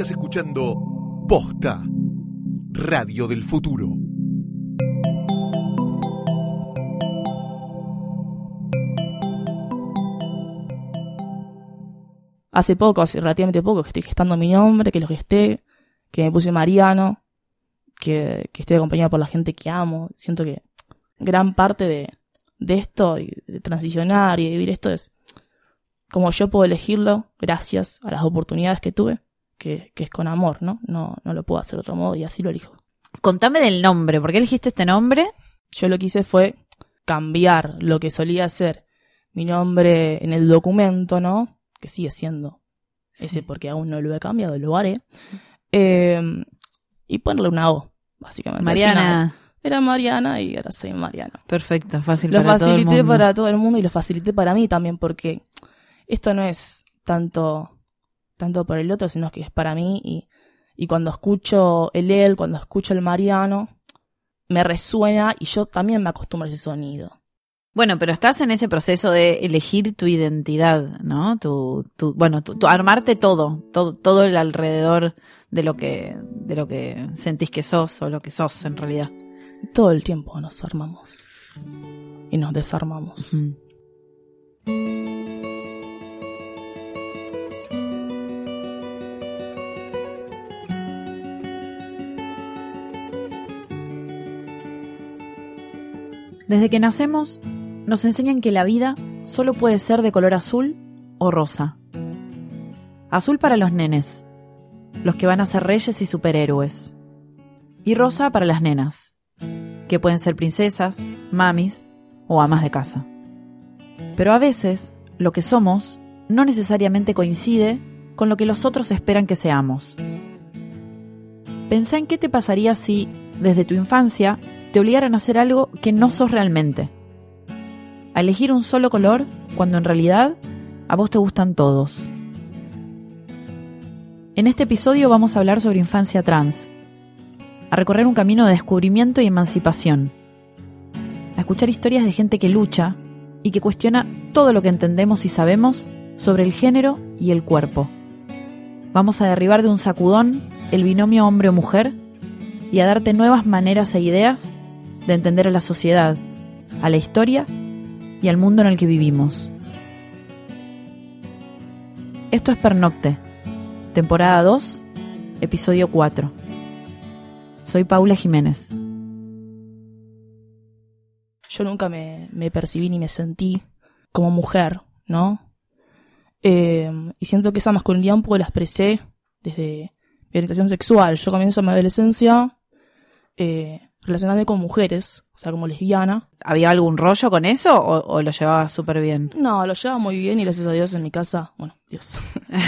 Estás escuchando Posta, Radio del Futuro. Hace poco, hace relativamente poco, que estoy gestando mi nombre, que lo gesté, que me puse Mariano, que, estoy acompañado por la gente que amo. Siento que gran parte de, de esto, de transicionar y de vivir esto es como yo puedo elegirlo gracias a las oportunidades que tuve, que, que es con amor, ¿no? ¿no? No lo puedo hacer de otro modo y así lo elijo. Contame del nombre, ¿por qué elegiste este nombre? Yo lo que hice fue cambiar lo que solía ser mi nombre en el documento, ¿no? Que sigue siendo ese porque aún no lo he cambiado, lo haré. Eh, y ponerle una O, básicamente. Mariana. Era Mariana y ahora soy Mariana. Perfecto, fácil Lo para todo el facilité mundo. para todo el mundo y lo facilité para mí también porque esto no es tanto, tanto por el otro, sino que es para mí y, y cuando escucho el él, cuando escucho el Mariano, me resuena y yo también me acostumbro a ese sonido. Bueno, pero estás en ese proceso de elegir tu identidad, ¿no? Tu, tu, bueno, tu, tu- armarte todo, todo, todo el alrededor de lo que, de lo que sentís que sos o lo que sos en realidad. Todo el tiempo nos armamos y nos desarmamos. Mm. Desde que nacemos, nos enseñan que la vida solo puede ser de color azul o rosa. Azul para los nenes, los que van a ser reyes y superhéroes. Y rosa para las nenas, que pueden ser princesas, mamis o amas de casa. Pero a veces, lo que somos no necesariamente coincide con lo que los otros esperan que seamos. Pensá en qué te pasaría si, desde tu infancia, te obligaran a hacer algo que no sos realmente. A elegir un solo color cuando en realidad a vos te gustan todos. En este episodio vamos a hablar sobre infancia trans, a recorrer un camino de descubrimiento y emancipación, a escuchar historias de gente que lucha y que cuestiona todo lo que entendemos y sabemos sobre el género y el cuerpo. Vamos a derribar de un sacudón el binomio hombre o mujer y a darte nuevas maneras e ideas de entender a la sociedad, a la historia y al mundo en el que vivimos. Esto es Pernocte, temporada 2, episodio 4. Soy Paula Jiménez. Yo nunca me, me percibí ni me sentí como mujer, ¿no? Eh, y siento que esa masculinidad un poco la expresé desde mi orientación sexual. Yo comienzo mi adolescencia eh, relacionándome con mujeres, o sea, como lesbiana. ¿Había algún rollo con eso o, o lo llevabas súper bien? No, lo llevaba muy bien y gracias a Dios en mi casa, bueno, Dios,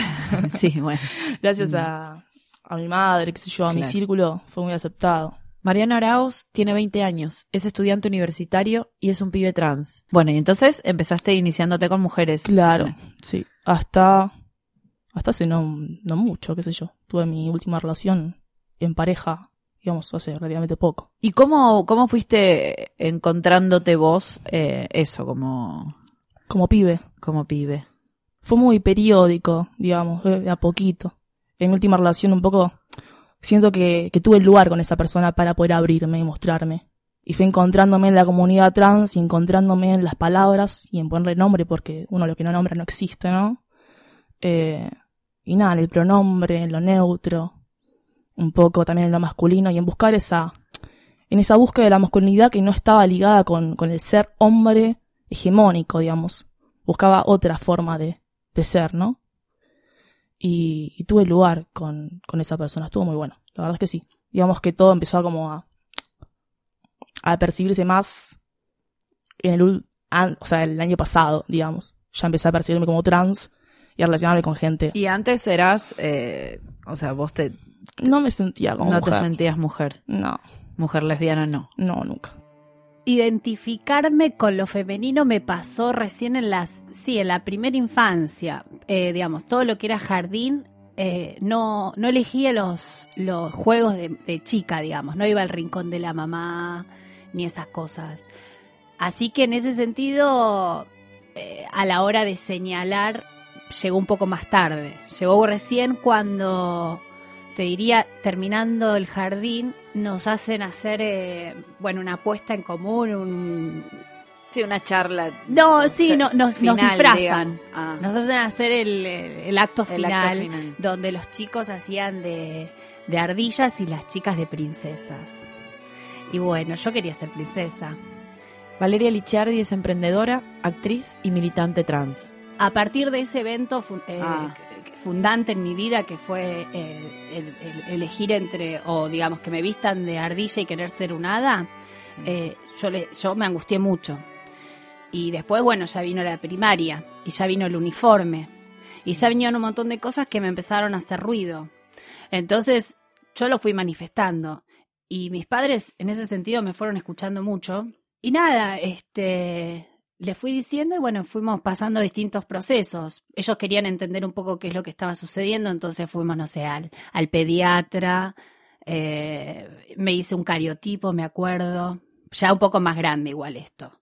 sí, bueno. gracias a, a mi madre, qué sé yo, a mi círculo, fue muy aceptado. Mariano Arauz tiene 20 años, es estudiante universitario y es un pibe trans. Bueno, y entonces empezaste iniciándote con mujeres. Claro, sí. Hasta, hasta hace no, no mucho, qué sé yo. Tuve mi última relación en pareja, digamos, hace relativamente poco. ¿Y cómo, cómo fuiste encontrándote vos eh, eso como, Como pibe. como pibe? Fue muy periódico, digamos, eh, a poquito. En mi última relación un poco siento que, que tuve lugar con esa persona para poder abrirme y mostrarme. Y fui encontrándome en la comunidad trans y encontrándome en las palabras y en ponerle nombre porque uno lo que no nombra no existe, ¿no? Eh, y nada, en el pronombre, en lo neutro, un poco también en lo masculino y en buscar esa, en esa búsqueda de la masculinidad que no estaba ligada con, con el ser hombre hegemónico, digamos. Buscaba otra forma de, de ser, ¿no? Y, y tuve lugar con, con esa persona, estuvo muy bueno, la verdad es que sí. Digamos que todo empezó a como a, a percibirse más en el, o sea, el año pasado, digamos. Ya empecé a percibirme como trans y a relacionarme con gente. Y antes eras, eh, o sea, vos te, no me sentía como no mujer. te sentías mujer. No, Mujer lesbiana no. no, nunca. Identificarme con lo femenino me pasó recién en las, sí, en la primera infancia, Eh, digamos, todo lo que era jardín, eh, no, no elegía los, los juegos de, de chica, digamos, no iba al rincón de la mamá ni esas cosas. Así que en ese sentido, eh, a la hora de señalar, llegó un poco más tarde. Llegó recién cuando te diría, terminando el jardín, nos hacen hacer, eh, bueno, una apuesta en común, un... Sí, una charla. No, sí, no, nos, disfrazan. Ah. Nos hacen hacer el, el acto, El final, acto final. donde los chicos hacían de, de ardillas y las chicas de princesas. Y bueno, yo quería ser princesa. Valeria Licciardi es emprendedora, actriz y militante trans. A partir de ese evento eh, Ah. Fundante en mi vida, que fue eh, el, el elegir entre, o digamos, que me vistan de ardilla y querer ser un hada, eh, yo, le, yo me angustié mucho. Y después, bueno, ya vino la primaria, y ya vino el uniforme, y ya vinieron un montón de cosas que me empezaron a hacer ruido. Entonces, yo lo fui manifestando. Y mis padres, en ese sentido, me fueron escuchando mucho. Y nada, este, le fui diciendo y bueno, fuimos pasando distintos procesos. Ellos querían entender un poco qué es lo que estaba sucediendo, entonces fuimos, no sé, al, al pediatra, eh, me hice un cariotipo, me acuerdo, ya un poco más grande igual esto.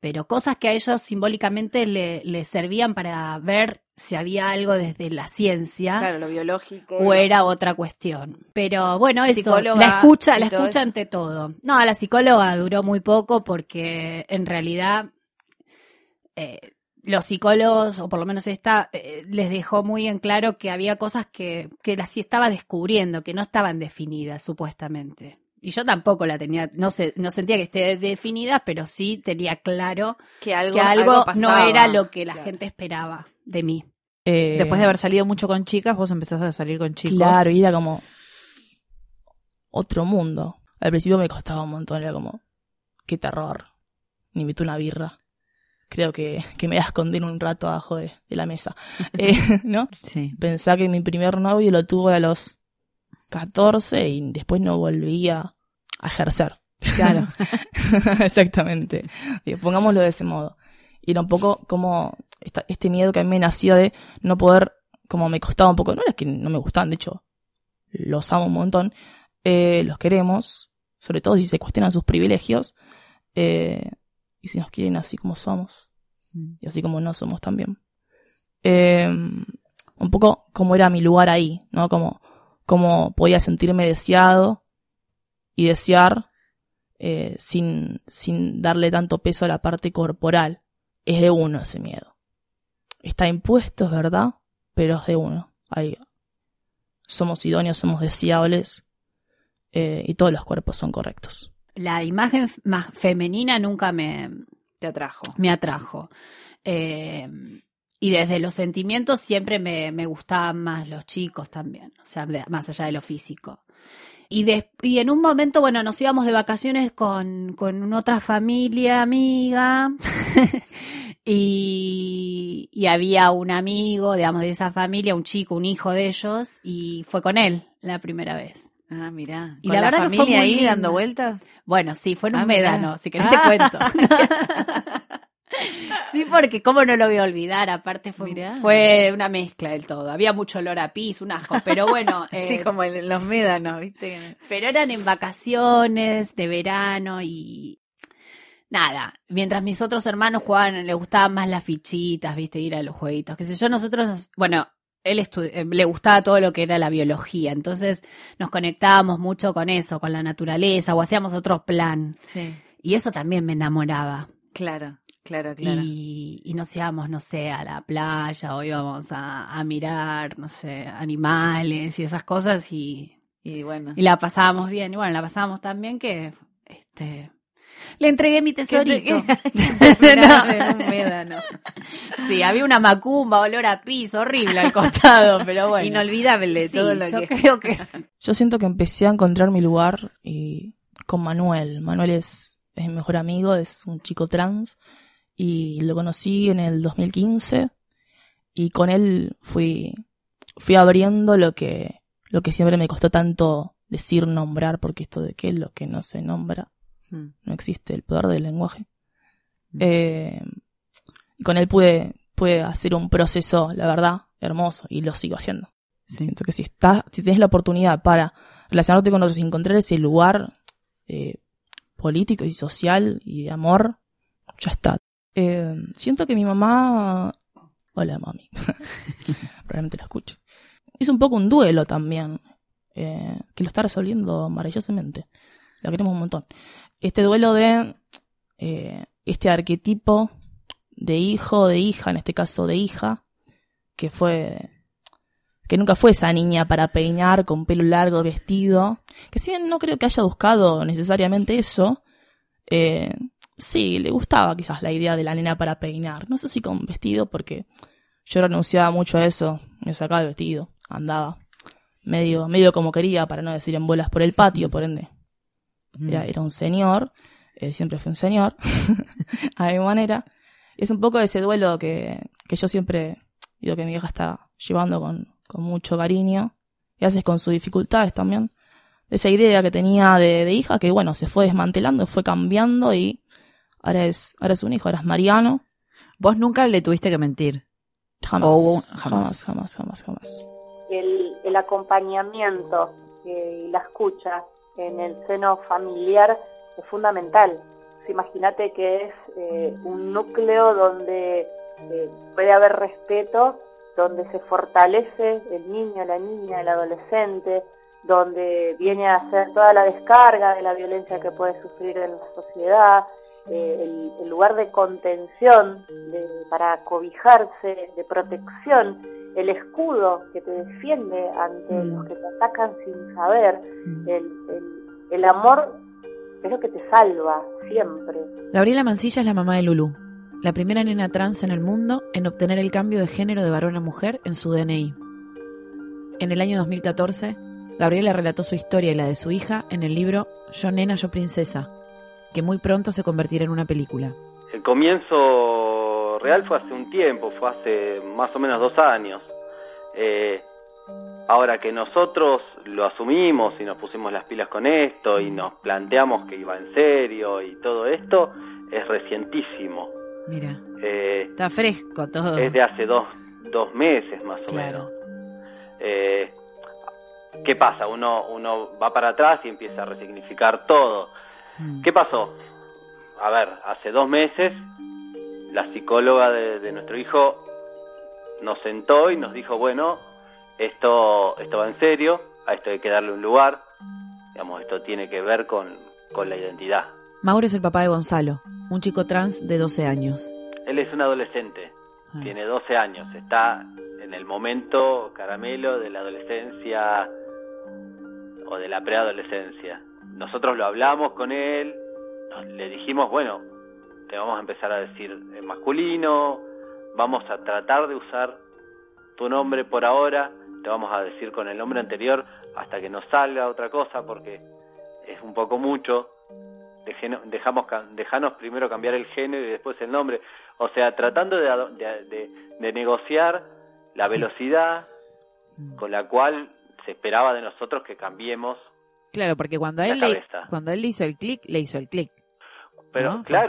Pero cosas que a ellos simbólicamente le, servían para ver si había algo desde la ciencia Claro, lo biológico. o era otra cuestión. Pero bueno, eso, Psicóloga la escucha, la escucha eso. ante todo. No, la psicóloga duró muy poco porque en realidad eh, los psicólogos, o por lo menos esta, eh, les dejó muy en claro que había cosas que, que las sí estaba descubriendo, que no estaban definidas, supuestamente. Y yo tampoco la tenía, no sé, no sentía que esté definida, pero sí tenía claro que algo, que algo, no pasaba. era lo que la Claro. gente esperaba de mí. Eh, Después de haber salido mucho con chicas, vos empezaste a salir con chicos. Claro, y era como otro mundo. Al principio me costaba un montón, era como, qué terror. Me invitó una birra. Creo que, que me voy a esconder un rato abajo de, de la mesa. Eh, ¿No? Sí. Pensá que mi primer novio lo tuve a los 14 y después no volvía a ejercer. Claro. Exactamente. Pongámoslo de ese modo. Y era un poco como esta- este miedo que a mí me nacía de no poder, como me costaba un poco, no era que no me gustaban, de hecho, los amo un montón, eh, los queremos, sobre todo si se cuestionan sus privilegios, eh, y si nos quieren así como somos, y así como no somos también. Eh, un poco como era mi lugar ahí, ¿no? Como, como podía sentirme deseado y desear eh, sin, sin darle tanto peso a la parte corporal. Es de uno ese miedo. Está impuesto, es verdad, pero es de uno. Ahí somos idóneos, somos deseables eh, y todos los cuerpos son correctos. La imagen más femenina nunca me, Te atrajo. me atrajo. Eh, y desde los sentimientos siempre me, me gustaban más los chicos también, o sea, de- más allá de lo físico. Y, y en un momento, bueno, nos íbamos de vacaciones con, con otra familia amiga y, y había un amigo, digamos, de esa familia, un chico, un hijo de ellos, y fue con él la primera vez. Ah, mirá. Y ¿Con la la, verdad que fue familia muy ahí dando vueltas? Bueno, sí, fue en un Ah, mirá. médano, si querés te Ah. cuento. sí, porque cómo no lo voy a olvidar, aparte fue, Mirá. fue una mezcla del todo. Había mucho olor a pis, un asco, pero bueno, eh, sí, como en los médanos, ¿viste? pero eran en vacaciones de verano y nada, mientras mis otros hermanos jugaban, le gustaban más las fichitas, viste, ir a los jueguitos, qué sé yo, nosotros, nos- bueno, él eh, le gustaba todo lo que era la biología, entonces nos conectábamos mucho con eso, con la naturaleza, o hacíamos otro plan. Sí, Y eso también me enamoraba. claro, claro, claro. Y, y nos íbamos, no sé, a la playa o íbamos a, a mirar, no sé, animales y esas cosas y, Y bueno. y la pasábamos bien. Y bueno, la pasábamos tan bien que este, le entregué mi ¿Qué te- tesorito. en un médano. Sí, había una macumba, olor a piso, horrible al costado, pero bueno. Inolvidable Sí, todo lo yo que... creo que sí. Yo siento que empecé a encontrar mi lugar y con Manuel. Manuel es, es mi mejor amigo, es un chico trans y lo conocí en el 2015 y con él fui, fui abriendo lo que, lo que siempre me costó tanto decir, nombrar, porque esto de qué es lo que no se nombra, Mm. no existe el poder del lenguaje. Mm. Eh, y con él pude, pude hacer un proceso, la verdad, hermoso y lo sigo haciendo. Sí. Siento que si estás, si tienes la oportunidad para relacionarte con otros y encontrar ese lugar eh, político y social y de amor, ya está. Eh, siento que mi mamá, hola mami, probablemente la escucho, hizo un poco un duelo también. eh, que lo está resolviendo maravillosamente. La queremos un montón. Este duelo de eh, este arquetipo de hijo, de hija, en este caso de hija, que fue que nunca fue esa niña para peinar con pelo largo, vestido, que si no creo que haya buscado necesariamente eso, eh, sí, le gustaba quizás la idea de la nena para peinar, no sé si con vestido, porque yo renunciaba mucho a eso, me sacaba el vestido, andaba medio, medio como quería, para no decir en bolas por el patio, por ende. Era, era un señor, eh, siempre fue un señor, a mi manera. Es un poco ese duelo que, que yo siempre digo que mi hija está llevando con, con mucho cariño, y a veces con sus dificultades también. Esa idea que tenía de, de, hija, que bueno, se fue desmantelando, fue cambiando y ahora es, ahora es un hijo, ahora es Mariano. Vos nunca le tuviste que mentir. Jamás, jamás, jamás, jamás. el, el acompañamiento eh, y la escucha en el seno familiar es fundamental. Pues Imagínate que es eh, un núcleo donde eh, puede haber respeto, donde se fortalece el niño, la niña, el adolescente, donde viene a hacer toda la descarga de la violencia que puede sufrir en la sociedad, eh, el, lugar de contención, de- para cobijarse, de protección, el escudo que te defiende ante Mm. los que te atacan sin saber, el, el, el amor es lo que te salva siempre. Gabriela Mancilla es la mamá de Lulu, la primera nena trans en el mundo en obtener el cambio de género de varón a mujer en su DNI. En el año 2014, Gabriela relató su historia y la de su hija en el libro Yo nena, yo princesa, que muy pronto se convertirá en una película. El comienzo real fue hace un tiempo, fue hace más o menos dos años. Eh, ahora que nosotros lo asumimos y nos pusimos las pilas con esto y nos planteamos que iba en serio y todo esto, es recientísimo. Mira, Eh, está fresco todo. es de hace dos, dos meses más o menos. Eh, ¿Qué pasa? Uno, uno va para atrás y empieza a resignificar todo. Mm. ¿Qué pasó? A ver, hace dos meses la psicóloga de, de nuestro hijo nos sentó y nos dijo, bueno, esto, esto va en serio, a esto hay que darle un lugar, digamos, esto tiene que ver con, con la identidad. Mauro es el papá de Gonzalo, un chico trans de 12 años. Él es un adolescente, Ah. tiene 12 años, está en el momento caramelo de la adolescencia o de la preadolescencia. Nosotros lo hablamos con él, le dijimos, bueno, te vamos a empezar a decir en masculino, vamos a tratar de usar tu nombre por ahora, te vamos a decir con el nombre anterior hasta que nos salga otra cosa porque es un poco mucho. Dejamos dejanos primero cambiar el género y después el nombre. O sea, tratando de, de, de- de negociar la velocidad con la cual se esperaba de nosotros que cambiemos. Claro, porque cuando él, le, cuando él le hizo el clic, le hizo el clic. Pero claro,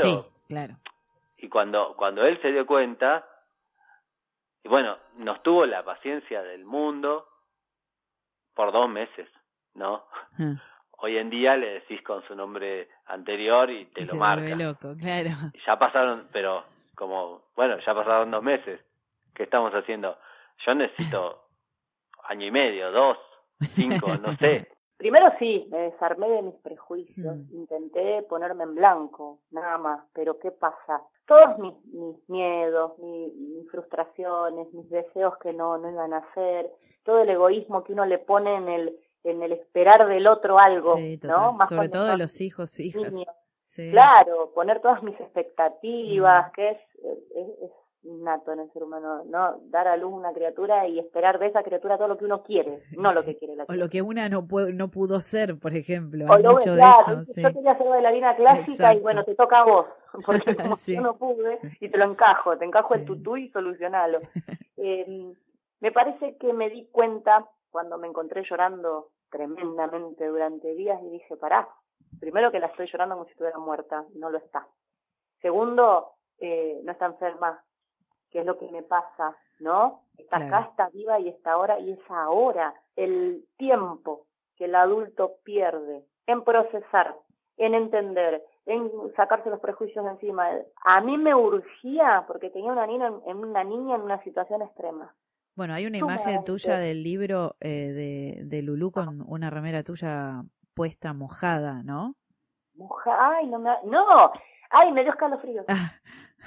claro. y cuando, cuando él se dio cuenta, y bueno, nos tuvo la paciencia del mundo por dos meses, ¿no? Ah, Hoy en día le decís con su nombre anterior y te y lo se marca. loco, claro. Y Ya pasaron, pero como, bueno, ya pasaron dos meses. ¿Qué estamos haciendo? Yo necesito año y medio, dos, cinco, no sé. Primero sí, me desarmé de mis prejuicios, Mm. intenté ponerme en blanco, nada más, pero ¿qué pasa? Todos mis, mis miedos, mi- mis frustraciones, mis deseos que no, no iban a hacer, todo el egoísmo que uno le pone en el, en el esperar del otro algo, Sí, ¿no? Más Sobre todo de los hijos, hijas. Sí. Claro, poner todas mis expectativas, Mm. que es, es, es innato en el ser humano, ¿no? Dar a luz una criatura y esperar de esa criatura todo lo que uno quiere, no lo que quiere la O criatura. lo que una no, puede, no pudo ser, por ejemplo. O Hay lo- mucho de claro, eso, sí. Yo quería ser bailarina clásica Exacto. y bueno, te toca a vos, porque como Sí. yo no pude y te lo encajo, te encajo el tutú y solucionalo. Eh, me parece que me di cuenta cuando me encontré llorando tremendamente durante días y dije, pará, primero que la estoy llorando como si estuviera muerta, no lo está. Segundo, eh, no está enferma, que es lo que me pasa, ¿no? Está Claro. acá, está viva y está ahora, y es ahora el tiempo que el adulto pierde en procesar, en entender, en sacarse los prejuicios de encima. A mí me urgía, porque tenía una niña, en una niña en una situación extrema. Bueno, hay una imagen tuya del libro eh, de, de Lulú con una remera tuya puesta mojada, ¿no? Mojada, ay, no me, no, ay, me dio escalofrío. Ah,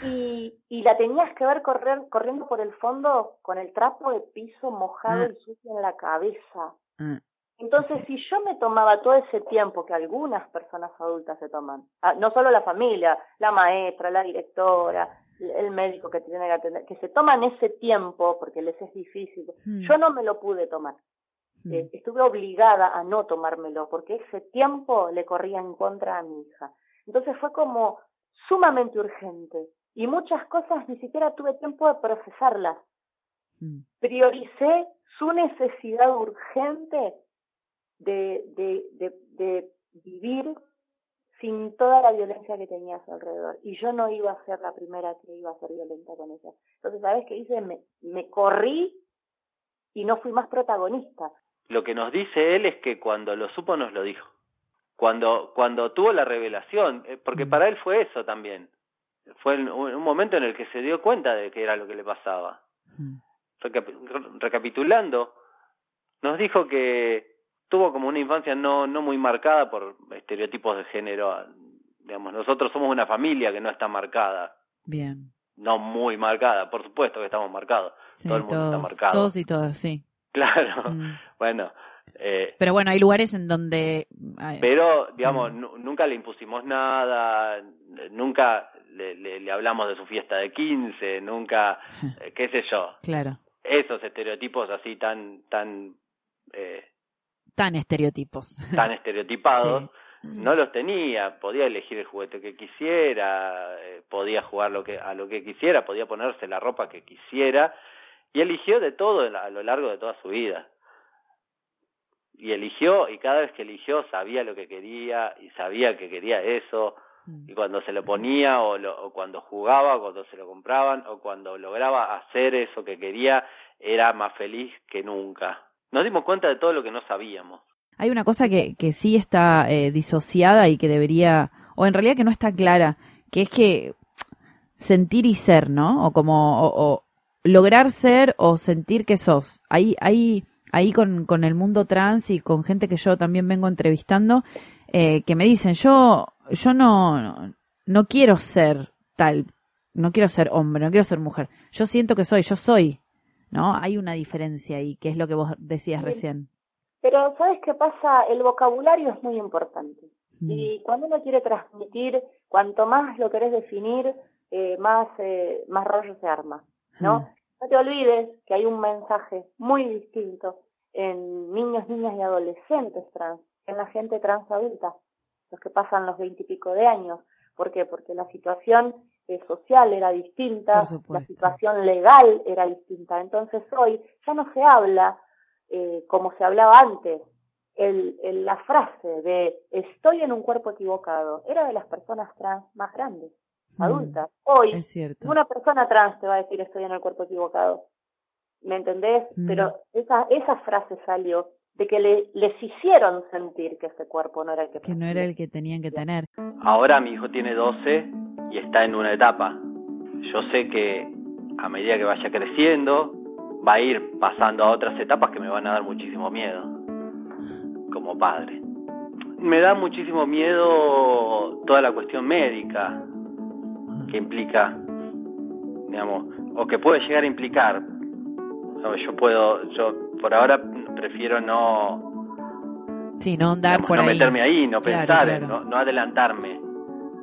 Y, y la tenías que ver correr, corriendo por el fondo con el trapo de piso mojado Ah. y sucio en la cabeza. ah, Entonces, si yo me tomaba todo ese tiempo que algunas personas adultas se toman, ah, no solo la familia, la maestra, la directora, el médico que tiene que atender, que se toman ese tiempo porque les es difícil, yo no me lo pude tomar. Eh, estuve obligada a no tomármelo porque ese tiempo le corría en contra a mi hija. Entonces fue como sumamente urgente y muchas cosas ni siquiera tuve tiempo de procesarlas. Prioricé su necesidad urgente de, de, de, de vivir sin toda la violencia que tenía a su alrededor. Y yo no iba a ser la primera que iba a ser violenta con ella. Entonces, ¿sabes qué hice? Me, me corrí y no fui más protagonista. Lo que nos dice él es que cuando lo supo nos lo dijo. Cuando, cuando tuvo la revelación, eh, porque Mm. para él fue eso también. Fue en un, momento en el que se dio cuenta de que era lo que le pasaba. hmm. Recapi- re- recapitulando, nos dijo que tuvo como una infancia no, no muy marcada por estereotipos de género. Digamos, nosotros somos una familia que no está marcada, Bien. no muy marcada, por supuesto que estamos marcados. Sí, Todo el mundo está marcado. todos y todas, sí. Claro, Hmm. bueno, eh, Pero bueno, hay lugares en donde... ay, pero digamos, Mm. nu- nunca le impusimos nada, nunca le, le, le hablamos de su fiesta de 15, nunca, eh, qué sé yo, Claro, esos estereotipos así tan, tan, eh, tan estereotipos. tan estereotipados, Sí. no los tenía, podía elegir el juguete que quisiera, eh, podía jugar lo que, a lo que quisiera, podía ponerse la ropa que quisiera, y eligió de todo a lo largo de toda su vida. Y eligió, y cada vez que eligió sabía lo que quería, y sabía que quería eso. Y cuando se lo ponía, o, lo- o cuando jugaba, o cuando se lo compraban, o cuando lograba hacer eso que quería, era más feliz que nunca. Nos dimos cuenta de todo lo que no sabíamos. Hay una cosa que, que sí está eh, disociada y que debería, o en realidad que no está clara, que es que sentir y ser, ¿no? O como, o, o lograr ser o sentir que sos. Ahí, ahí, ahí con, con el mundo trans y con gente que yo también vengo entrevistando, eh, que me dicen, yo, yo no, no, no quiero ser tal, no quiero ser hombre, no quiero ser mujer. Yo siento que soy, yo soy, ¿no? Hay una diferencia ahí, que es lo que vos decías Sí. recién. Pero ¿sabes qué pasa? El vocabulario es muy importante. Mm. Y cuando uno quiere transmitir, cuanto más lo querés definir, eh, más, eh, más rollo se arma, ¿no? Mm. No te olvides que hay un mensaje muy distinto en niños, niñas y adolescentes trans, en la gente trans adulta, los que pasan los veintipico de años. ¿Por qué? Porque la situación eh, social era distinta, la situación legal era distinta. Entonces hoy ya no se habla eh, como se hablaba antes. El, el- la frase de estoy en un cuerpo equivocado era de las personas trans más grandes, adultas. Hoy Es cierto. una persona trans te va a decir estoy en el cuerpo equivocado. ¿Me entendés? Mm. Pero esa, esa frase salió de que le, les hicieron sentir que ese cuerpo no era el que Que no era el que tenían que tener. Ahora mi hijo tiene 12 y está en una etapa. Yo sé que a medida que vaya creciendo, va a ir pasando a otras etapas que me van a dar muchísimo miedo como padre. Me da muchísimo miedo toda la cuestión médica que implica, digamos, o que puede llegar a implicar. Yo puedo, yo por ahora prefiero no, Sí, no andar digamos, por no ahí. meterme ahí, no Claro, pensar, claro. No, no adelantarme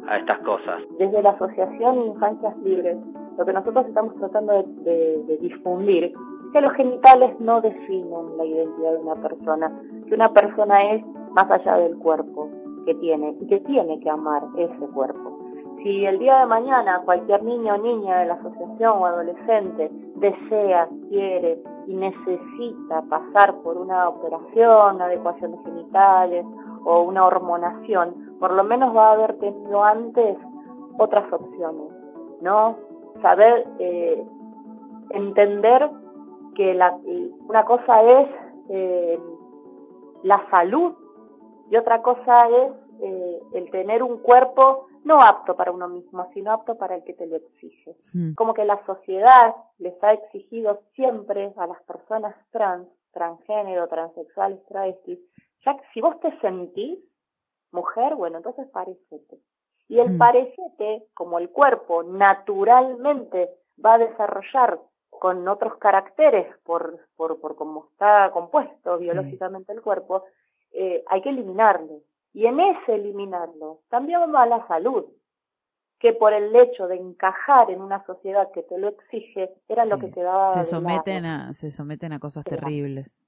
a estas cosas. desde la Asociación Infancias Libres, lo que nosotros estamos tratando de, de- de difundir es que los genitales no definen la identidad de una persona, que una persona es más allá del cuerpo que tiene y que tiene que amar ese cuerpo. Si el día de mañana cualquier niño o niña de la asociación o adolescente desea, quiere y necesita pasar por una operación, una adecuación de genitales o una hormonación, por lo menos va a haber tenido antes otras opciones, ¿no? Saber eh, entender que la, una cosa es eh, la salud y otra cosa es eh, el tener un cuerpo no apto para uno mismo, sino apto para el que te lo exige. Mm. Como que la sociedad les ha exigido siempre a las personas trans, transgénero, transexuales, travestis, ya que si vos te sentís mujer, bueno, entonces parecete. Y el Hmm. parecete, como el cuerpo naturalmente va a desarrollar con otros caracteres por, por, por cómo está compuesto Sí. biológicamente el cuerpo, eh, hay que eliminarlo. Y en ese eliminarlo también va la salud, que por el hecho de encajar en una sociedad que te lo exige, era lo que quedaba se someten a se someten a cosas terribles.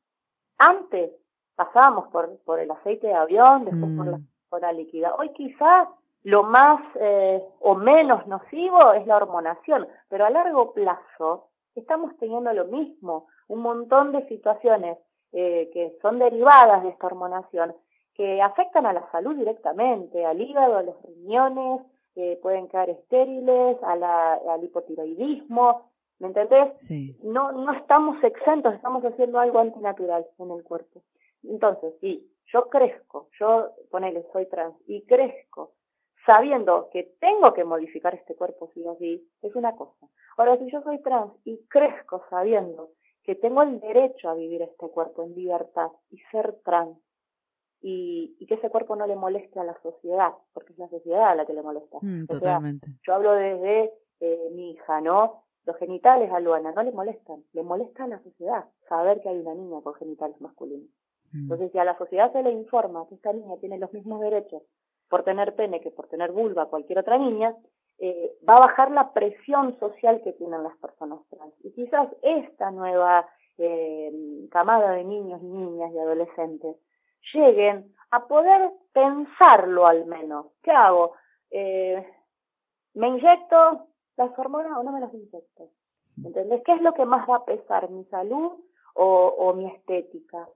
Antes pasábamos por, por el aceite de avión, después por la Mm. por la líquida. Hoy quizá lo más eh, o menos nocivo es la hormonación, pero a largo plazo estamos teniendo lo mismo, un montón de situaciones eh, que son derivadas de esta hormonación que afectan a la salud directamente, al hígado, a los riñones, eh, pueden quedar estériles, a la, al hipotiroidismo, ¿me entendés? Sí. no, no estamos exentos, estamos haciendo algo antinatural en el cuerpo. Entonces, si yo crezco, yo ponele, soy trans y crezco sabiendo que tengo que modificar este cuerpo sí o sí, es una cosa. Ahora, si yo soy trans y crezco sabiendo que tengo el derecho a vivir este cuerpo en libertad y ser trans, y, y que ese cuerpo no le moleste a la sociedad, porque es la sociedad a la que le molesta. Mm, O sea, totalmente. yo hablo desde eh, mi hija, ¿no? Los genitales a Luana no le molestan, le molesta a la sociedad saber que hay una niña con genitales masculinos. Mm. Entonces, si a la sociedad se le informa que esta niña tiene los mismos derechos por tener pene que por tener vulva cualquier otra niña, eh, va a bajar la presión social que tienen las personas trans. Y quizás esta nueva eh, camada de niños y niñas y adolescentes lleguen a poder pensarlo al menos. ¿Qué hago? Eh, ¿Me inyecto las hormonas o no me las inyecto? ¿Entendés? ¿Qué es lo que más va a pesar? ¿Mi salud o, mi estética?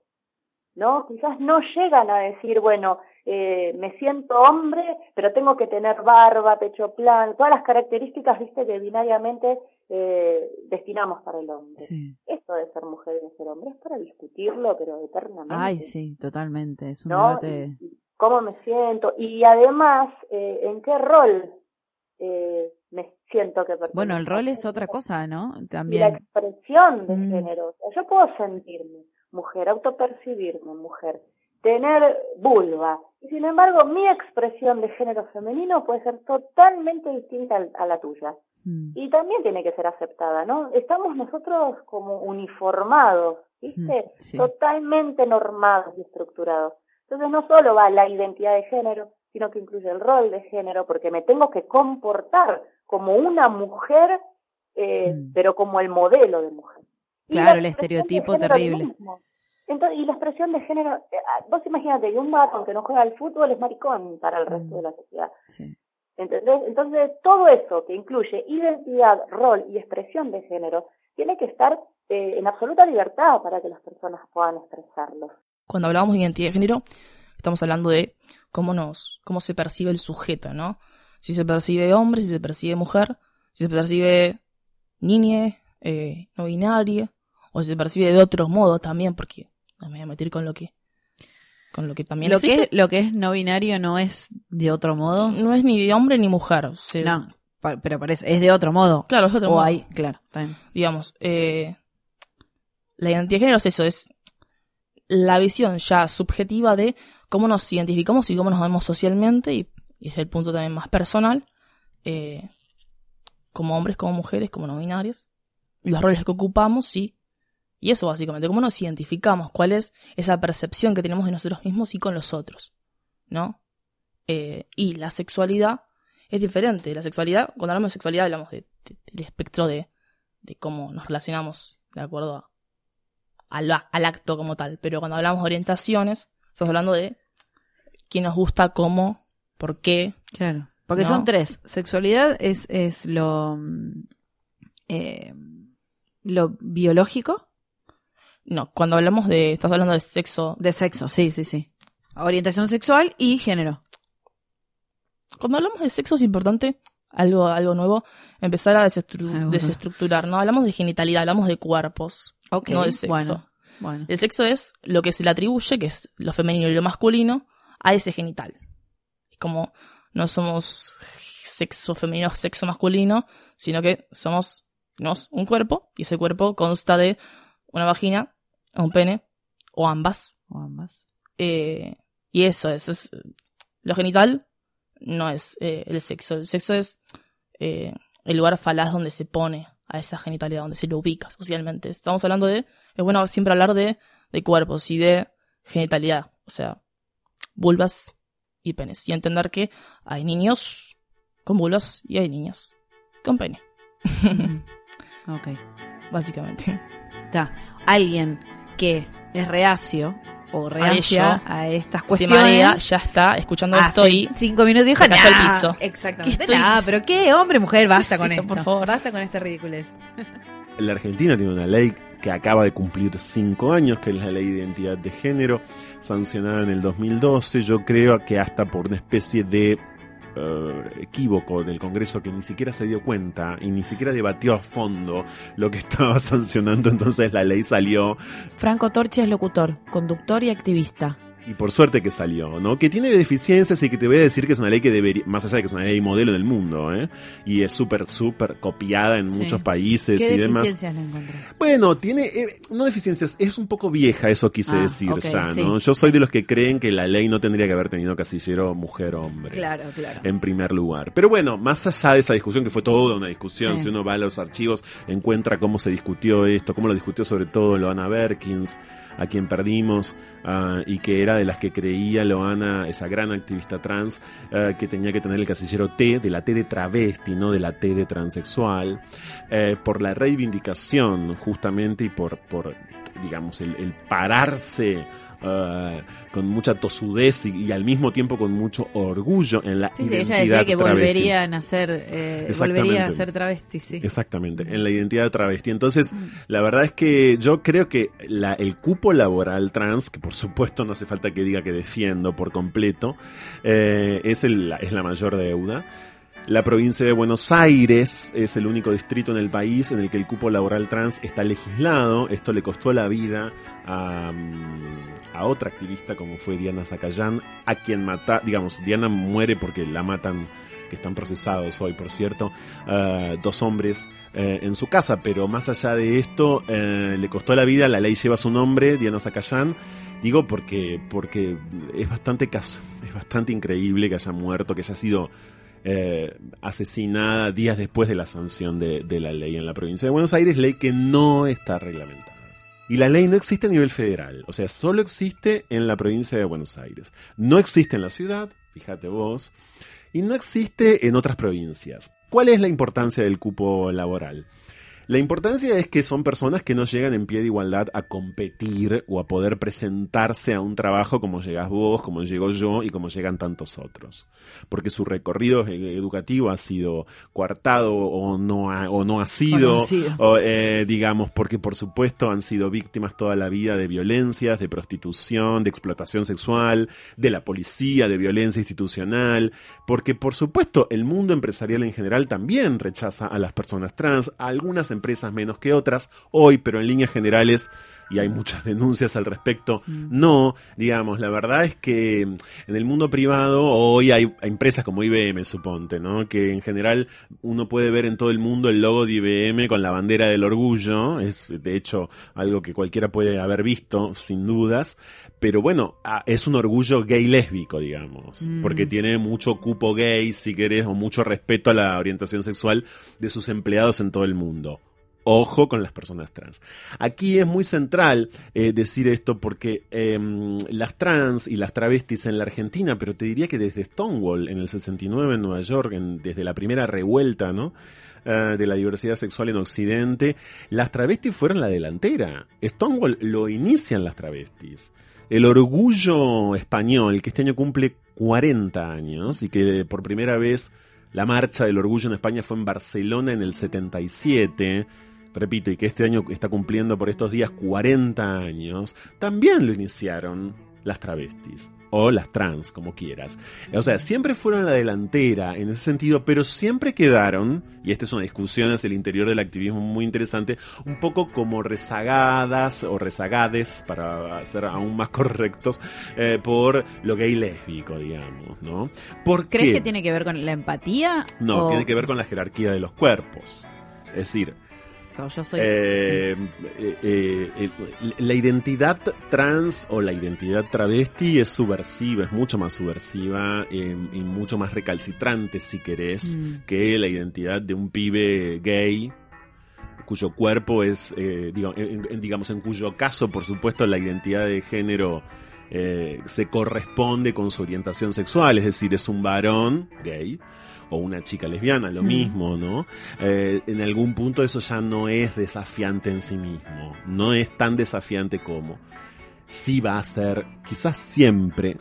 ¿No? Quizás no llegan a decir, bueno, eh, me siento hombre, pero tengo que tener barba, pecho plano, todas las características, viste, que binariamente eh, destinamos para el hombre. Sí. Esto de ser mujer y de ser hombre es para discutirlo, pero eternamente. Ay, sí, totalmente. Es un ¿no? debate. ¿Cómo me siento? Y además, eh, ¿en qué rol eh, me siento que pertenezco? Bueno, el rol es otra cosa, ¿no? Y la También. expresión de Mm. género. Yo puedo sentirme mujer, autopercibirme mujer, tener vulva. Y sin embargo, mi expresión de género femenino puede ser totalmente distinta a la tuya. Mm. Y también tiene que ser aceptada, ¿no? Estamos nosotros como uniformados, ¿viste? Mm, sí. Totalmente normados y estructurados. Entonces no solo va la identidad de género, sino que incluye el rol de género, porque me tengo que comportar como una mujer, eh, Mm. pero como el modelo de mujer. Y Claro, la el estereotipo terrible. Entonces, y la expresión de género, eh, ah, vos imagínate que un varón que no juega al fútbol es maricón para el resto de la sociedad. Sí. Entonces, todo eso que incluye identidad, rol y expresión de género tiene que estar eh, en absoluta libertad para que las personas puedan expresarlo. Cuando hablamos de identidad de género, estamos hablando de cómo nos, cómo se percibe el sujeto, ¿no? Si se percibe hombre, si se percibe mujer, si se percibe niña, eh, no binaria, o si se percibe de otros modos también, porque no me voy a meter con lo que, con lo que también Lo que, es, lo que es no binario no es de otro modo. No es ni de hombre ni mujer. No, pa- pero parece, es de otro modo. Claro, es de otro o modo. hay, claro, bien. digamos, eh, la identidad de género es eso, es la visión ya subjetiva de cómo nos identificamos y cómo nos vemos socialmente y, y desde el punto también más personal, eh, como hombres, como mujeres, como no binarias, los roles que ocupamos y, y eso básicamente, cómo nos identificamos, cuál es esa percepción que tenemos de nosotros mismos y con los otros, ¿no? Eh, y la sexualidad es diferente, la sexualidad, cuando hablamos de sexualidad hablamos de- de- del espectro de, de cómo nos relacionamos de acuerdo a- al, al acto como tal. Pero cuando hablamos de orientaciones, estamos hablando de quién nos gusta, cómo, por qué. Claro. Porque No. son tres. Sexualidad es, es lo, mm, eh, lo biológico No, cuando hablamos de, estás hablando de sexo, de sexo, sí, sí, sí. Orientación sexual y género. cuando hablamos de sexo es importante algo, algo nuevo, empezar a desestru- Algo nuevo. desestructurar, ¿no? Hablamos de genitalidad, hablamos de cuerpos, Ok, no de sexo. bueno, bueno. El sexo es lo que se le atribuye, que es lo femenino y lo masculino, a ese genital. Es como no somos sexo femenino, sexo masculino, sino que somos, tenemos un cuerpo y ese cuerpo consta de una vagina, un pene o ambas. O ambas. Eh, y eso es, es- lo genital no es eh, el sexo, el sexo es eh, el lugar falaz donde se pone a esa genitalidad, donde se lo ubica socialmente. Estamos hablando de, es bueno siempre hablar de, de cuerpos y de genitalidad, o sea, vulvas y penes. Y entender que hay niños con vulvas y hay niñas con pene, ok. básicamente. Está. Alguien que es reacio o reacia a, estas cuestiones. ya está escuchando esto hace y cinco minutos dijo, al "Nah". piso. Exactamente. ¿Qué estoy- Nah, pero qué hombre, mujer, basta con esto, esto. por favor. Basta con este ridiculez. La Argentina tiene una ley que acaba de cumplir cinco años, que es la ley de identidad de género, sancionada en el 2012. Yo creo que hasta por una especie de eh, equívoco del Congreso que ni siquiera se dio cuenta y ni siquiera debatió a fondo lo que estaba sancionando, entonces la ley salió Franco Torchi es locutor, conductor y activista. Y por suerte que salió, ¿no? Que tiene deficiencias y que te voy a decir que es una ley que debería, más allá de que es una ley modelo del mundo, ¿eh? Y es súper, súper copiada en Sí. muchos países ¿Qué y demás. encontré? Bueno, tiene, eh, no deficiencias, es un poco vieja, eso quise Ah, decir ya, sí. ¿no? Yo soy de los que creen que la ley no tendría que haber tenido casillero mujer-hombre. Claro, claro. En primer lugar. Pero bueno, más allá de esa discusión, que fue toda una discusión, Sí. si uno va a los archivos, encuentra cómo se discutió esto, cómo lo discutió sobre todo Loana Berkins, a quien perdimos, ah, y que era de las que creía Loana, esa gran activista trans, ah, que tenía que tener el casillero T, de la T de travesti, no de la T de transexual, eh, por la reivindicación justamente y por, por digamos, el, el pararse ah, con mucha tosudez y, y al mismo tiempo con mucho orgullo en la Sí, sí, identidad ella decía que travesti. volverían a ser, eh, volvería a ser travesti, sí. Exactamente, en la identidad travesti. Entonces, la verdad es que yo creo que la- el cupo laboral trans, que por supuesto no hace falta que diga que defiendo por completo, eh, es, el- es la mayor deuda. La provincia de Buenos Aires es el único distrito en el país en el que el cupo laboral trans está legislado. Esto le costó la vida a, mm, a otra activista como fue Diana Zacayán, a quien mata, digamos, Diana muere porque la matan, que están procesados hoy, por cierto, eh, dos hombres eh, en su casa, pero más allá de esto, eh, le costó la vida, la ley lleva su nombre, Diana Zacayán, digo porque, porque es bastante caso, es bastante increíble que haya muerto, que haya sido asesinada días después de la sanción de la ley en la provincia de Buenos Aires, ley que no está reglamentada. Y la ley no existe a nivel federal, o sea, solo existe en la provincia de Buenos Aires. No existe en la ciudad, fíjate vos, y no existe en otras provincias. ¿Cuál es la importancia del cupo laboral? La importancia es que son personas que no llegan en pie de igualdad a competir o a poder presentarse a un trabajo como llegás vos, como llego yo y como llegan tantos otros. Porque su recorrido e- educativo ha sido coartado o no ha, o no ha sido, O no ha sido. o, eh, digamos, porque por supuesto han sido víctimas toda la vida de violencias, de prostitución, de explotación sexual, de la policía, de violencia institucional, porque por supuesto el mundo empresarial en general también rechaza a las personas trans, a algunas empresas menos que otras, hoy, pero en líneas generales, y hay muchas denuncias al respecto, no, digamos, la verdad es que en el mundo privado hoy hay empresas como IBM, suponte, ¿no? Que en general uno puede ver en todo el mundo el logo de IBM con la bandera del orgullo, es de hecho algo que cualquiera puede haber visto, sin dudas, pero bueno, es un orgullo gay lésbico, digamos, porque tiene mucho cupo gay, si querés, o mucho respeto a la orientación sexual de sus empleados en todo el mundo. Ojo con las personas trans. Aquí es muy central eh, decir esto porque em, las trans y las travestis en la Argentina, pero te diría que desde Stonewall en el 69 en Nueva York, desde la primera revuelta, ¿no? Eh, de la diversidad sexual en Occidente, las travestis fueron la delantera. Stonewall lo inician las travestis. El orgullo español, que este año cumple 40 años y que por primera vez la marcha del orgullo en España fue en Barcelona en el 77, repito, y que este año está cumpliendo por estos días 40 años, también lo iniciaron las travestis. o las trans, como quieras. O sea, siempre fueron la delantera en ese sentido, pero siempre quedaron, y esta es una discusión hacia el interior del activismo muy interesante, un poco como rezagadas o rezagades, para ser aún más correctos, eh, por lo gay lésbico, digamos, ¿no? ¿Por ¿Crees qué? que tiene que ver con la empatía? No, o- tiene que ver con la jerarquía de los cuerpos. Es decir, Como yo soy. eh, eh, eh, la identidad trans o la identidad travesti es subversiva, es mucho más subversiva eh, y mucho más recalcitrante, si querés, Mm. que la identidad de un pibe gay cuyo cuerpo es, eh, digo- en- en- digamos, en cuyo caso, por supuesto, la identidad de género eh, se corresponde con su orientación sexual, es decir, es un varón gay o una chica lesbiana, lo mismo, ¿no? Eh, en algún punto eso ya no es desafiante en sí mismo, no es tan desafiante como sí va a ser, quizás siempre,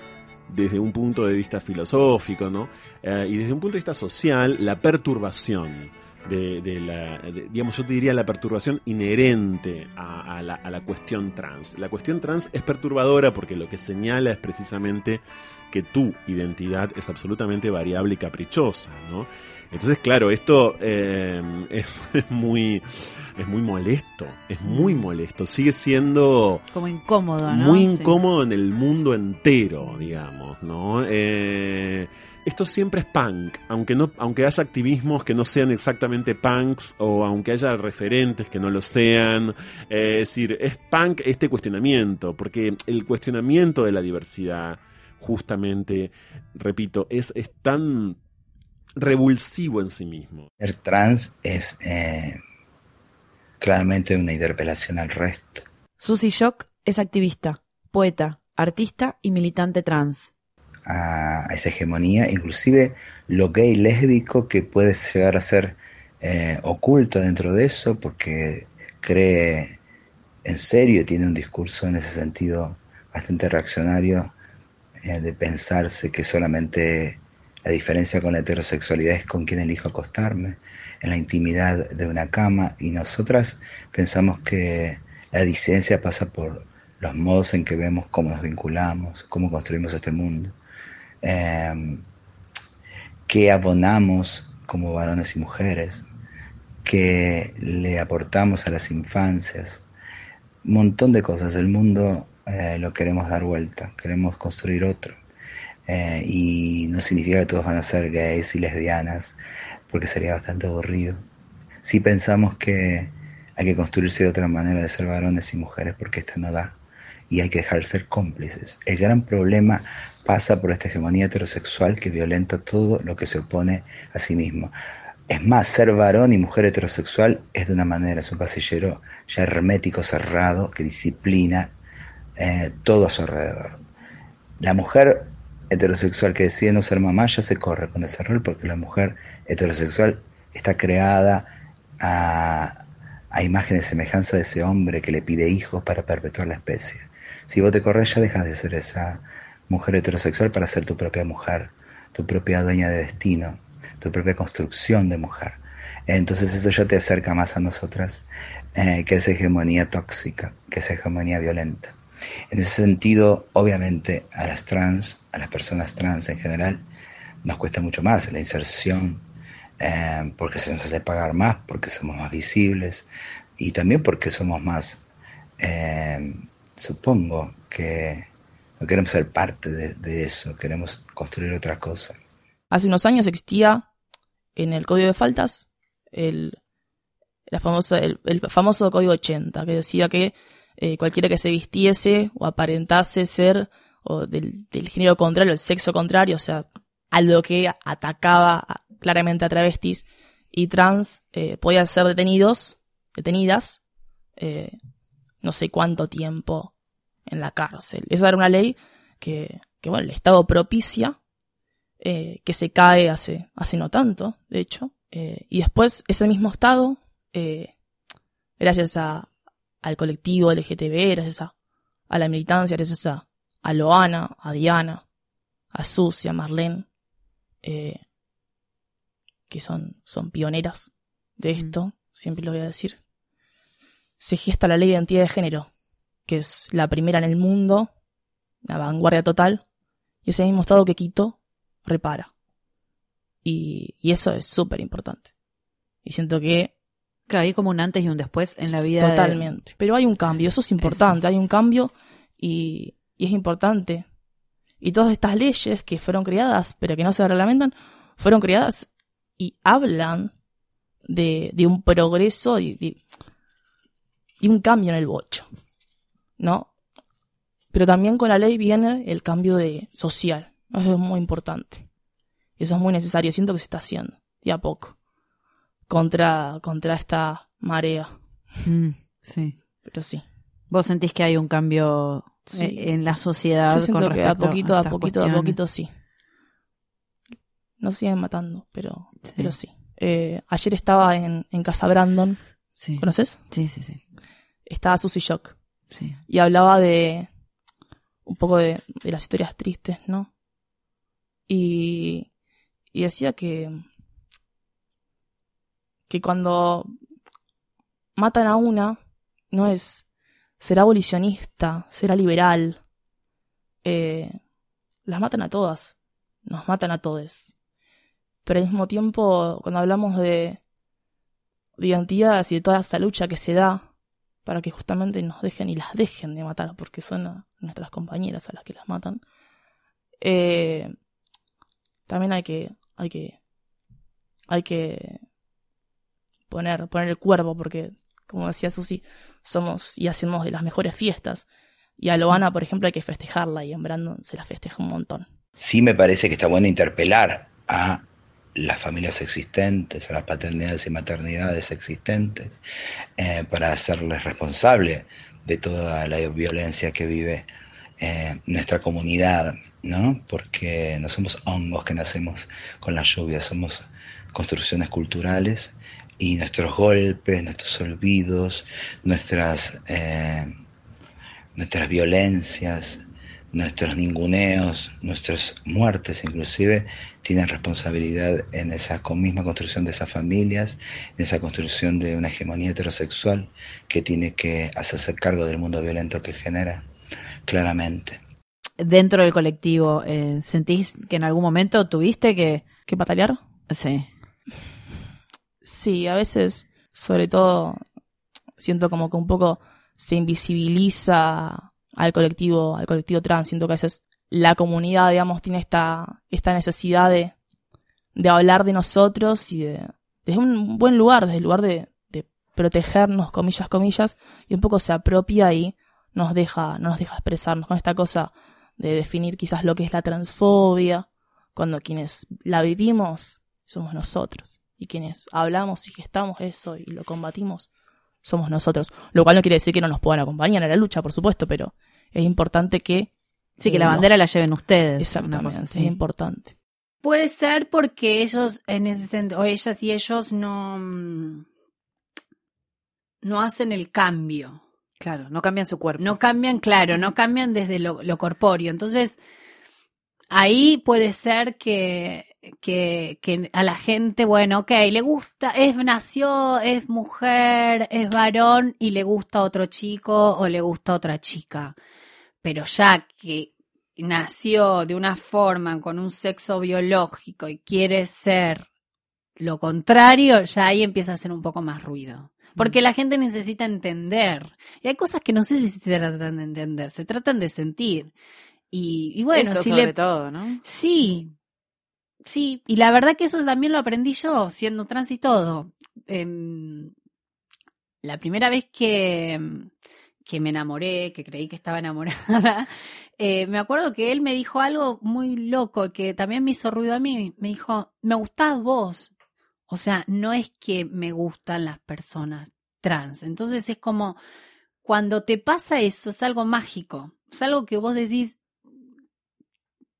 desde un punto de vista filosófico, ¿no? Eh, y desde un punto de vista social, la perturbación de, de la, de- digamos, yo te diría la perturbación inherente a, a la, a la cuestión trans. La cuestión trans es perturbadora porque lo que señala es precisamente que tu identidad es absolutamente variable y caprichosa, ¿no? Entonces, claro, esto eh, es, es muy, es muy molesto, es muy molesto. Sigue siendo Como incómodo, ¿no? muy Sí. incómodo en el mundo entero, digamos, ¿no? Eh, esto siempre es punk, aunque no, aunque haya activismos que no sean exactamente punks o aunque haya referentes que no lo sean, eh, es decir, es punk este cuestionamiento, porque el cuestionamiento de la diversidad, justamente, repito, es, es tan revulsivo en sí mismo. Ser trans es eh, claramente una interpelación al resto. Susie Shock es activista, poeta, artista y militante trans. a, a esa hegemonía, inclusive lo gay lésbico que puede llegar a ser eh, oculto dentro de eso, porque cree en serio, tiene un discurso en ese sentido bastante reaccionario eh, de pensarse que solamente la diferencia con la heterosexualidad es con quien elijo acostarme, en la intimidad de una cama, y nosotras pensamos que la disidencia pasa por los modos en que vemos cómo nos vinculamos, cómo construimos este mundo, eh, qué abonamos como varones y mujeres, qué le aportamos a las infancias, un montón de cosas. El mundo eh, lo queremos dar vuelta, queremos construir otro. Eh, y no significa que todos van a ser gays y lesbianas, porque sería bastante aburrido. Si pensamos que hay que construirse de otra manera de ser varones y mujeres, porque esta no da, y hay que dejar de ser cómplices. El gran problema pasa por esta hegemonía heterosexual que violenta todo lo que se opone a sí mismo. Es más, ser varón y mujer heterosexual es de una manera, es un casillero ya hermético, cerrado, que disciplina eh, todo a su alrededor. La mujer heterosexual que decide no ser mamá ya se corre con ese rol porque la mujer heterosexual está creada a, a imagen y semejanza de ese hombre que le pide hijos para perpetuar la especie. Si vos te corres ya dejas de ser esa mujer heterosexual para ser tu propia mujer, tu propia dueña de destino, tu propia construcción de mujer. Entonces eso ya te acerca más a nosotras eh, que esa hegemonía tóxica, que esa hegemonía violenta. En ese sentido, obviamente, a las trans, a las personas trans en general, nos cuesta mucho más la inserción, eh, porque se nos hace pagar más, porque somos más visibles y también porque somos más, eh, supongo que no queremos ser parte de, eso, queremos construir otra cosa. Hace unos años existía en el código de faltas el, el famoso código 80, que decía que eh, cualquiera que se vistiese o aparentase ser del, del género contrario, el sexo contrario, o sea, algo que atacaba claramente a travestis y trans, eh, podían ser detenidos, detenidas, eh, no sé cuánto tiempo en la cárcel. Esa era una ley que, que bueno, el Estado propicia, eh, que se cae hace, hace no tanto, de hecho, y después ese mismo Estado, gracias a, al colectivo LGTB, gracias a, a la militancia, gracias a, a Loana, a Diana, a Susi, a Marlene, eh, que son, son pioneras de esto, siempre lo voy a decir, se gesta la ley de identidad de género, que es la primera en el mundo, la vanguardia total, Y ese mismo estado que quito, repara. Y, y eso es súper importante. Y siento que Claro, hay como un antes y un después en la vida. de- Totalmente. Pero hay un cambio, eso es importante, hay un cambio y, y es importante. Y todas estas leyes que fueron creadas, pero que no se reglamentan, fueron creadas y hablan de, de un progreso y, de- y un cambio en el bocho. ¿No? Pero también con la ley viene el cambio de social. Eso es muy importante. Eso es muy necesario. Siento que se está haciendo, de a poco. Contra, contra esta marea. Mm, sí. Pero sí. ¿Vos sentís que hay un cambio Sí. eh, en la sociedad? Yo siento con que a poquito, a poquito, a poquito sí. Nos siguen matando, pero Sí. pero sí. Eh, ayer estaba en, en Casa Brandon, Sí. ¿conoces? sí, sí, sí, Estaba Susy Shock sí. y hablaba de un poco de, de las historias tristes, ¿no? Y, y decía que que cuando matan a una no es será abolicionista, será liberal, eh, las matan a todas, nos matan a todos. Pero al mismo tiempo, cuando hablamos de, de identidades y de toda esta lucha que se da para que justamente nos dejen y las dejen de matar, porque son nuestras compañeras a las que las matan, eh, también hay que, hay que, hay que poner, poner el cuerpo, porque, como decía Susi, somos y hacemos de las mejores fiestas. Y a Loana, por ejemplo, hay que festejarla y en Brandon se la festeja un montón. Sí me parece que está bueno interpelar a las familias existentes, a las paternidades y maternidades existentes, eh, para hacerles responsable de toda la violencia que vive eh, nuestra comunidad, ¿no? Porque no somos hongos que nacemos con la lluvia, somos construcciones culturales y nuestros golpes, nuestros olvidos, nuestras, eh, nuestras violencias, nuestros ninguneos, nuestras muertes inclusive, tienen responsabilidad en esa misma construcción de esas familias, en esa construcción de una hegemonía heterosexual que tiene que hacerse cargo del mundo violento que genera, claramente. Dentro del colectivo, eh, ¿sentís que en algún momento tuviste que... ¿Qué patalear? Sí. Sí, a veces, sobre todo, siento como que un poco se invisibiliza al colectivo, al colectivo trans. Siento que a veces la comunidad, digamos, tiene esta, esta necesidad de, de hablar de nosotros y de, desde un buen lugar, desde el lugar de, de protegernos, comillas, comillas, y un poco se apropia y nos deja, no nos deja expresarnos con esta cosa de definir quizás lo que es la transfobia, cuando quienes la vivimos somos nosotros y quienes hablamos y gestamos eso y lo combatimos somos nosotros. Lo cual no quiere decir que no nos puedan acompañar en la lucha, por supuesto, pero es importante que... Sí, que la no- bandera la lleven ustedes. Exactamente, cosa es importante. Puede ser porque ellos, en ese sentido, o ellas y ellos no, no hacen el cambio. Claro, no cambian su cuerpo. No cambian, claro, no cambian desde lo, lo corpóreo. Entonces, ahí puede ser que, que, que a la gente, bueno, ok, le gusta, es, nació, es mujer, es varón y le gusta otro chico o le gusta otra chica. Pero ya que nació de una forma con un sexo biológico y quiere ser lo contrario, ya ahí empieza a hacer un poco más ruido. Porque la gente necesita entender. Y hay cosas que no sé si se tratan de entender, se tratan de sentir. Y, y bueno, Esto si sobre le... todo, ¿no? Sí, sí. Y la verdad que eso también lo aprendí yo, siendo trans y todo. Em, la primera vez que, que me enamoré, que creí que estaba enamorada, eh, me acuerdo que él me dijo algo muy loco que también me hizo ruido a mí. Me dijo, me gustás vos. O sea, no es que me gustan las personas trans. Entonces es como, cuando te pasa eso, es algo mágico. Es algo que vos decís,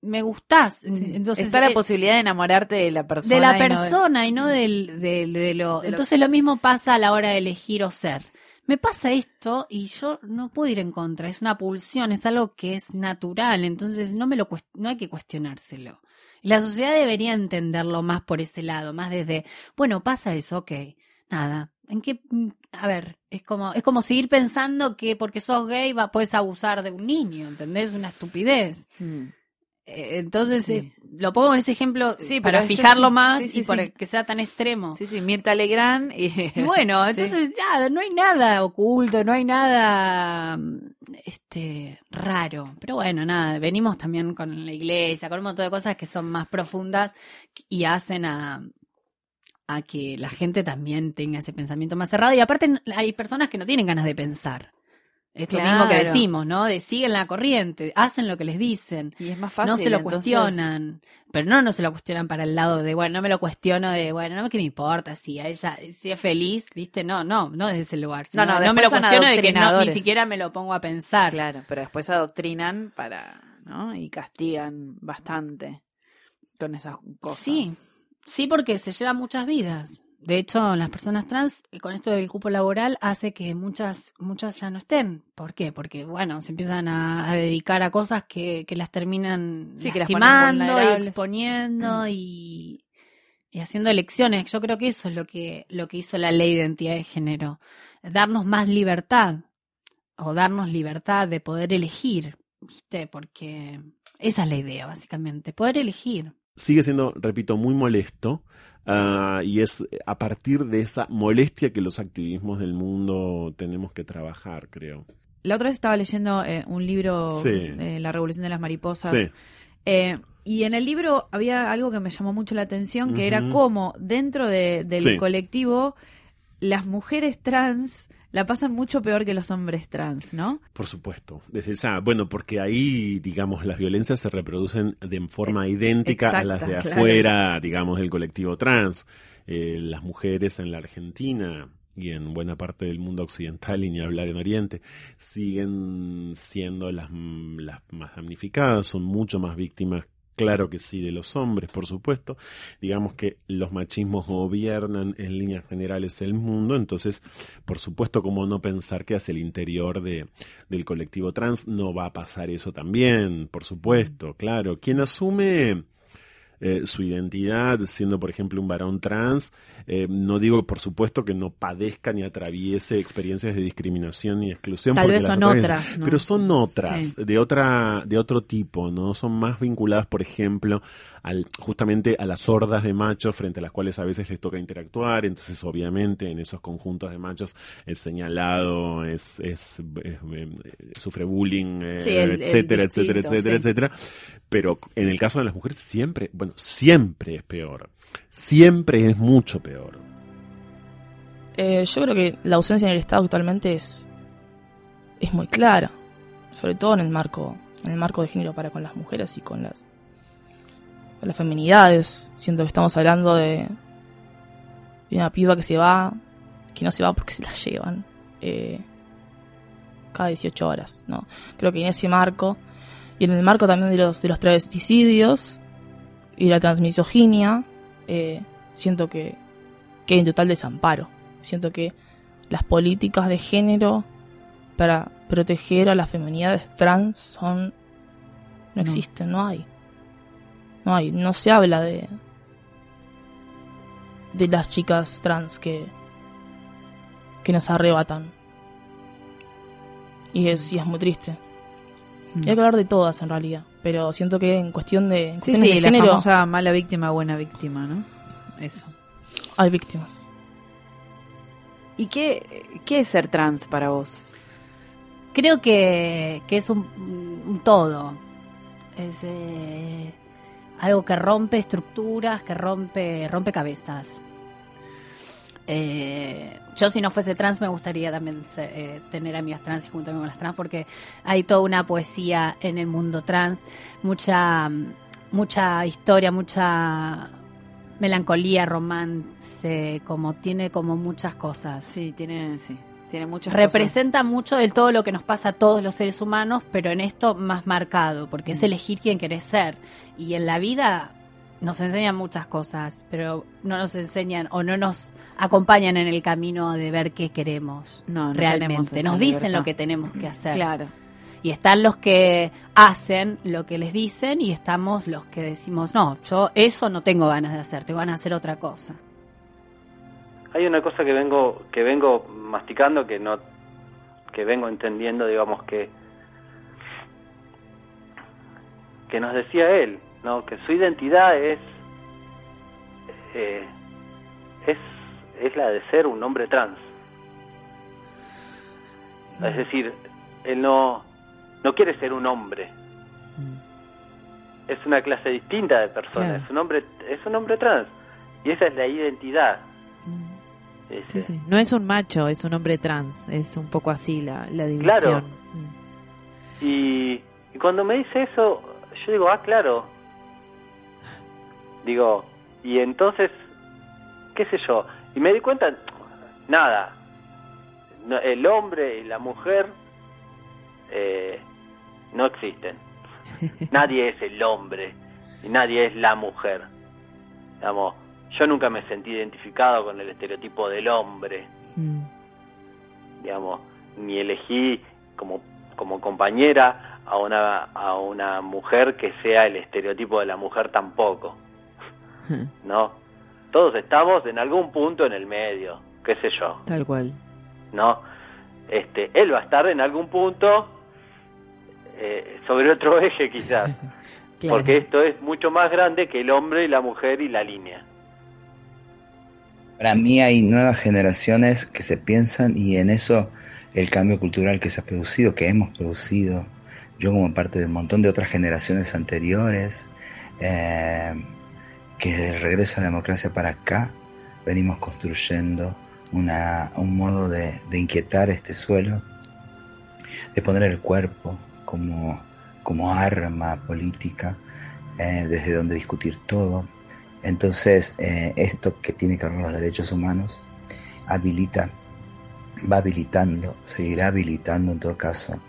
me gustás. Entonces, Está la eh, posibilidad de enamorarte de la persona. de la y no de- persona y no del, del- de lo. De lo- Entonces lo mismo pasa a la hora de elegir o ser. Me pasa esto y yo no puedo ir en contra. Es una pulsión, es algo que es natural. Entonces no me lo cuest- no hay que cuestionárselo. La sociedad debería entenderlo más por ese lado, más desde, bueno, pasa eso, ok, nada. ¿En qué? mm, A ver, es como, es como seguir pensando que porque sos gay va, puedes abusar de un niño, ¿entendés? Una estupidez. Mm. Eh, Entonces, Sí. eh, lo pongo en ese ejemplo Sí, para fijarlo sí. más y para que sea tan extremo. Sí, sí, Mirta Legrand y... Y bueno, entonces nada, no hay nada oculto, no hay nada mm, este raro. Pero bueno, nada, venimos también con la iglesia, con un montón de cosas que son más profundas y hacen a a que la gente también tenga ese pensamiento más cerrado. Y aparte hay personas que no tienen ganas de pensar. Es lo mismo que Claro. decimos, ¿no? De siguen la corriente, hacen lo que les dicen. Y es más fácil. no se lo entonces- cuestionan, pero no, no se lo cuestionan para el lado de, bueno, no me lo cuestiono de, bueno, no que me importa si a ella, si es feliz, ¿viste? No, no, no desde ese lugar. sino No, no, no me lo cuestiono de que no, ni siquiera me lo pongo a pensar. Claro, pero después adoctrinan para, ¿no? Y castigan bastante con esas cosas. Sí, sí, porque se lleva muchas vidas. De hecho, las personas trans, eh, con esto del cupo laboral, hace que muchas, muchas ya no estén. ¿Por qué? Porque, bueno, se empiezan a, a dedicar a cosas que, que las terminan Sí, que las y exponiendo y, y haciendo elecciones. Yo creo que eso es lo que, lo que hizo la ley de identidad de género. Darnos más libertad. O darnos libertad de poder elegir. ¿Viste? Porque esa es la idea, básicamente. Poder elegir. Sigue siendo, repito, muy molesto. ah, y es a partir de esa molestia que los activismos del mundo tenemos que trabajar, creo. La otra vez estaba leyendo eh, un libro, Sí. eh, La Revolución de las Mariposas. Sí, Eh, y en el libro había algo que me llamó mucho la atención, que era cómo dentro de- del Sí. colectivo las mujeres trans la pasan mucho peor que los hombres trans, ¿no? por supuesto. Desde esa, bueno, porque ahí, digamos, las violencias se reproducen de forma idéntica a las de claro. afuera, digamos, del colectivo trans. Eh, las mujeres en la Argentina y en buena parte del mundo occidental y ni hablar en Oriente, siguen siendo las, las más damnificadas, son mucho más víctimas Claro que sí, de los hombres, por supuesto. Digamos que los machismos gobiernan en líneas generales el mundo, entonces, por supuesto, como no pensar que hacia el interior de, del colectivo trans no va a pasar eso también, por supuesto, claro. Quien asume eh, su identidad siendo, por ejemplo, un varón trans, eh, no digo, por supuesto, que no padezca ni atraviese experiencias de discriminación y exclusión. Tal vez son otras, ¿no? Pero son otras, Sí. de otra, de otro tipo, ¿no? Son más vinculadas, por ejemplo, al, justamente a las hordas de machos frente a las cuales a veces les toca interactuar, entonces obviamente en esos conjuntos de machos es señalado, es, es, es- eh, sufre bullying, eh, Sí, el- el etcétera, etcétera, distinto, etcétera, sí. etcétera. Pero en el caso de las mujeres siempre, bueno, siempre es peor. Siempre es mucho peor. Eh, yo creo que la ausencia en el Estado actualmente es, es muy clara, sobre todo en el marco, en el marco de género para con las mujeres y con las, con las feminidades. Siento que estamos hablando de, una piba que se va, que no se va porque se la llevan eh, cada 18 horas, ¿no? Creo que en ese marco y en el marco también de los de los travesticidios y la transmisoginia, eh, siento que, que hay un total desamparo. Siento que las políticas de género para proteger a las feminidades trans son no No. existen, no hay. No hay, no se habla de de las chicas trans que que nos arrebatan. Y es, y es muy triste. Y hay que hablar de todas en realidad, pero siento que en cuestión de, en Sí, sí, de la género famosa mala víctima, buena víctima, ¿no? Eso. hay víctimas. ¿Y qué, qué es ser trans para vos? Creo que, que es un, un todo. Es eh, algo que rompe estructuras, que rompe, rompe cabezas. Eh, yo si no fuese trans me gustaría también eh, tener amigas trans y juntarme con las trans porque hay toda una poesía en el mundo trans, mucha, mucha historia, mucha melancolía, romance, como tiene como muchas cosas Sí, tiene, sí, tiene muchas representa mucho de todo lo que nos pasa a todos los seres humanos, pero en esto más marcado, porque Mm. es elegir quién querés ser. Y en la vida nos enseñan muchas cosas, pero no nos enseñan o no nos acompañan en el camino de ver qué queremos No, no tenemos realmente. Nos dicen libertad. lo que tenemos que hacer. Claro. Y están los que hacen lo que les dicen y estamos los que decimos, no, yo eso no tengo ganas de hacer, tengo ganas de hacer otra cosa. Hay una cosa que vengo que vengo masticando que no que vengo entendiendo, digamos que que nos decía él, ¿no? que su identidad es, eh, es, es la de ser un hombre trans. Es decir, él no, no quiere ser un hombre. Es una clase distinta de persona, Claro. es un hombre, es un hombre trans. Y esa es la identidad. Sí, Ese. sí. No es un macho, es un hombre trans. Es un poco así la, la división. Claro. Mm. Y, y cuando me dice eso, yo digo, ah, claro. Digo, y entonces, qué sé yo. Y me di cuenta, nada. No, el hombre y la mujer eh, no existen. Nadie es el hombre y nadie es la mujer. Digamos, yo nunca me sentí identificado con el estereotipo del hombre Mm. digamos, ni elegí como, como compañera a una, a una mujer que sea el estereotipo de la mujer tampoco, ¿no? Todos estamos en algún punto en el medio, qué sé yo, Tal cual. ¿no? Este, él va a estar en algún punto eh, sobre otro eje quizás, Claro. porque esto es mucho más grande que el hombre y la mujer y la línea. Para mí hay nuevas generaciones que se piensan y en eso el cambio cultural que se ha producido, que hemos producido, yo como parte de un montón de otras generaciones anteriores, eh, que desde el regreso a la democracia para acá venimos construyendo una, un modo de, inquietar este suelo, de poner el cuerpo como, como arma política, eh, desde donde discutir todo. Entonces, eh, esto que tiene que ver con los derechos humanos habilita, va habilitando, seguirá habilitando en todo caso,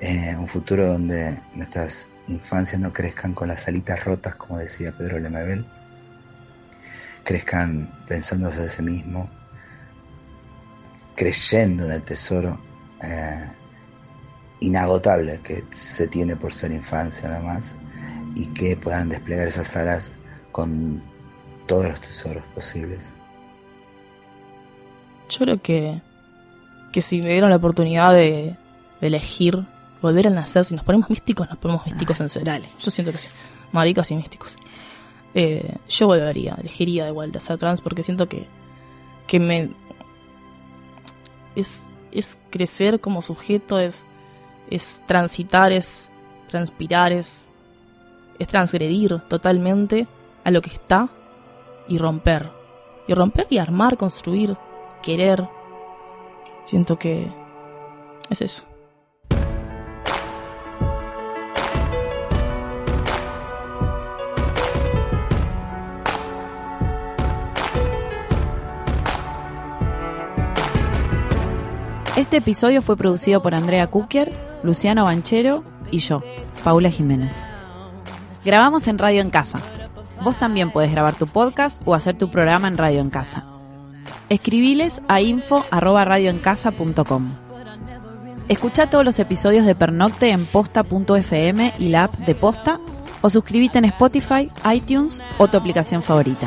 eh, un futuro donde nuestras infancias no crezcan con las alitas rotas, como decía Pedro Lemebel, crezcan pensándose de sí mismo, creyendo en el tesoro eh, inagotable que se tiene por ser infancia nada más y que puedan desplegar esas alas con todos los tesoros posibles. Yo creo que, que si me dieron la oportunidad de, elegir, volver a nacer, si nos ponemos místicos, nos ponemos místicos en serio. dale. Yo siento que sí. Maricas y místicos. Eh, yo volvería, elegiría de vuelta ser trans porque siento que, que me. Es, es crecer como sujeto, es, es transitar, es transpirar, es, es transgredir totalmente a lo que está y romper. Y romper y armar, construir, querer. Siento que es eso. Este episodio fue producido por Andrea Kukier, Luciano Banchero y yo, Paula Jiménez. Grabamos en Radio en Casa. Vos también puedes grabar tu podcast o hacer tu programa en Radio en Casa. Escribiles a info@radioencasa.com. Escucha todos los episodios de Pernocte en posta.fm y la app de Posta o suscríbete en Spotify, iTunes o tu aplicación favorita.